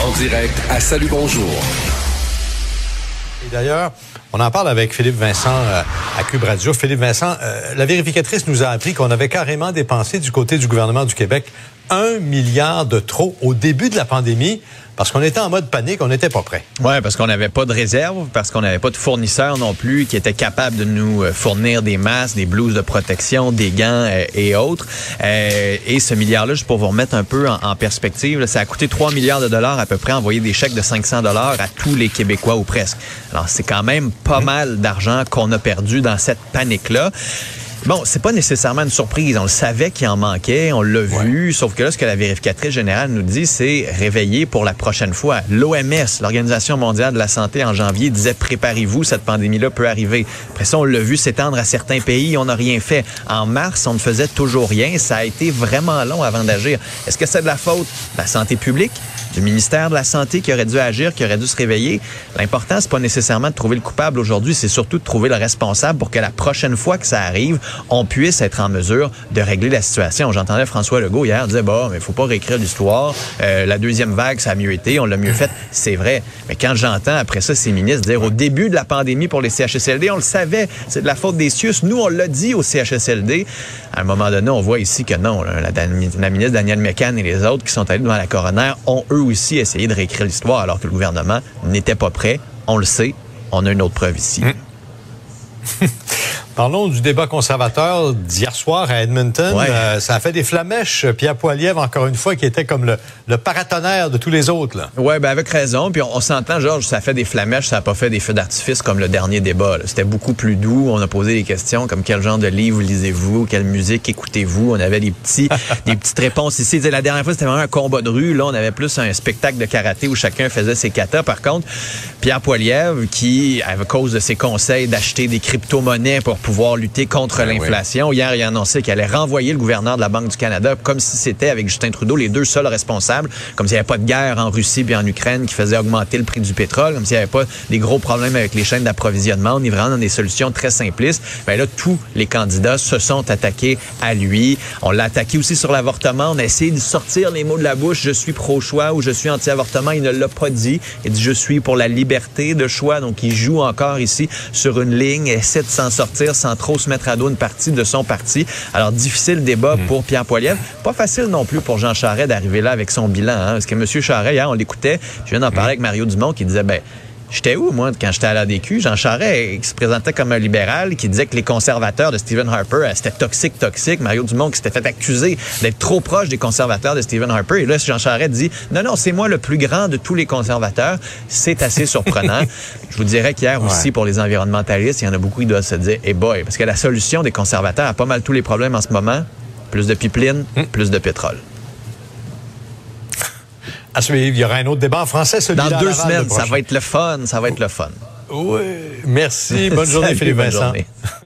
En direct à Salut Bonjour. Et d'ailleurs, on en parle avec Philippe Vincent euh, à Cube Radio. Philippe Vincent, euh, la vérificatrice nous a appris qu'on avait carrément dépensé du côté du gouvernement du Québec un milliard de trop au début de la pandémie parce qu'on était en mode panique, on n'était pas prêt. Oui, parce qu'on n'avait pas de réserve, parce qu'on n'avait pas de fournisseurs non plus qui étaient capables de nous euh, fournir des masques, des blouses de protection, des gants et autres. et ce milliard-là, juste pour vous remettre un peu en, perspective, ça a coûté 3 milliards de dollars à peu près, envoyer des chèques de 500 dollars à tous les Québécois ou presque. Alors, c'est quand même pas mal d'argent qu'on a perdu dans cette panique-là. Bon, c'est pas nécessairement une surprise. On le savait qu'il en manquait, on l'a vu. Sauf que là, ce que la vérificatrice générale nous dit, c'est réveiller pour la prochaine fois. L'OMS, l'Organisation mondiale de la santé, en janvier, disait préparez-vous, cette pandémie-là peut arriver. Après ça, on l'a vu s'étendre à certains pays, on n'a rien fait. En mars, on ne faisait toujours rien. Ça a été vraiment long avant d'agir. Est-ce que c'est de la faute de la santé publique? du ministère de la Santé qui aurait dû agir, qui aurait dû se réveiller? L'important, c'est pas nécessairement de trouver le coupable aujourd'hui, c'est surtout de trouver le responsable pour que la prochaine fois que ça arrive, on puisse être en mesure de régler la situation. J'entendais François Legault hier dire, bon, mais faut pas réécrire l'histoire. Euh, la deuxième vague, ça a mieux été, on l'a mieux fait. C'est vrai. Mais quand j'entends après ça ces ministres dire au début de la pandémie pour les CHSLD, on le savait, c'est de la faute des CIUS. Nous, on l'a dit au CHSLD. À un moment donné, on voit ici que non, la, la ministre Danielle Mécan et les autres qui sont allés devant la coroner ont eux aussi essayé de réécrire l'histoire alors que le gouvernement n'était pas prêt. On le sait. On a une autre preuve ici. Hum. Parlons du débat conservateur d'hier soir à Edmonton. Euh, ça a fait des flamèches. Pierre Poilievre, encore une fois, qui était comme le, le paratonnerre de tous les autres. Oui, ben avec raison. Puis on, s'entend, Georges, ça a fait des flamèches, ça n'a pas fait des feux d'artifice comme le dernier débat. C'était beaucoup plus doux. On a posé des questions comme quel genre de livre lisez-vous, quelle musique écoutez-vous? On avait des petits, des petites réponses ici. la dernière fois, c'était vraiment un combat de rue. Là, on avait plus un spectacle de karaté où chacun faisait ses katas. Par contre, Pierre Poilievre, qui, à cause de ses conseils d'acheter des crypto-monnaies pour pouvoir lutter contre ben l'inflation. Hier, il a annoncé qu'il allait renvoyer le gouverneur de la Banque du Canada comme si c'était avec Justin Trudeau les deux seuls responsables, comme s'il n'y avait pas de guerre en Russie et en Ukraine qui faisait augmenter le prix du pétrole, comme s'il n'y avait pas des gros problèmes avec les chaînes d'approvisionnement. On est vraiment dans des solutions très simplistes. Ben là, tous les candidats se sont attaqués à lui. On l'a attaqué aussi sur l'avortement. On a essayé de sortir les mots de la bouche. Je suis pro-choix ou je suis anti-avortement. Il ne l'a pas dit. Il dit je suis pour la liberté de choix. Donc, il joue encore ici sur une ligne, essaie de s'en sortir sans trop se mettre à dos une partie de son parti. Alors, difficile débat hmm. pour Pierre Poilievre. Pas facile non plus pour Jean Charest d'arriver là avec son bilan. Hein, parce que M. Charest, hier, on l'écoutait, je viens d'en parler hmm. avec Mario Dumont qui disait, ben J'étais où, moi, quand j'étais à l'ADQ? Jean Charest, qui se présentait comme un libéral, qui disait que les conservateurs de Stephen Harper, euh, c'était toxique, toxique. Mario Dumont qui s'était fait accuser d'être trop proche des conservateurs de Stephen Harper. Et là, Jean Charest dit, non, non, c'est moi le plus grand de tous les conservateurs. C'est assez surprenant. Je vous dirais qu'hier aussi, pour les environnementalistes, il y en a beaucoup qui doivent se dire, eh boy, parce que la solution des conservateurs a pas mal tous les problèmes en ce moment. Plus de pipeline, hum. plus de pétrole. À suivre, il y aura un autre débat en français, celui Dans deux semaines, ça va être le fun, ça va être le fun. Oui, merci. Bonne journée, Philippe Vincent.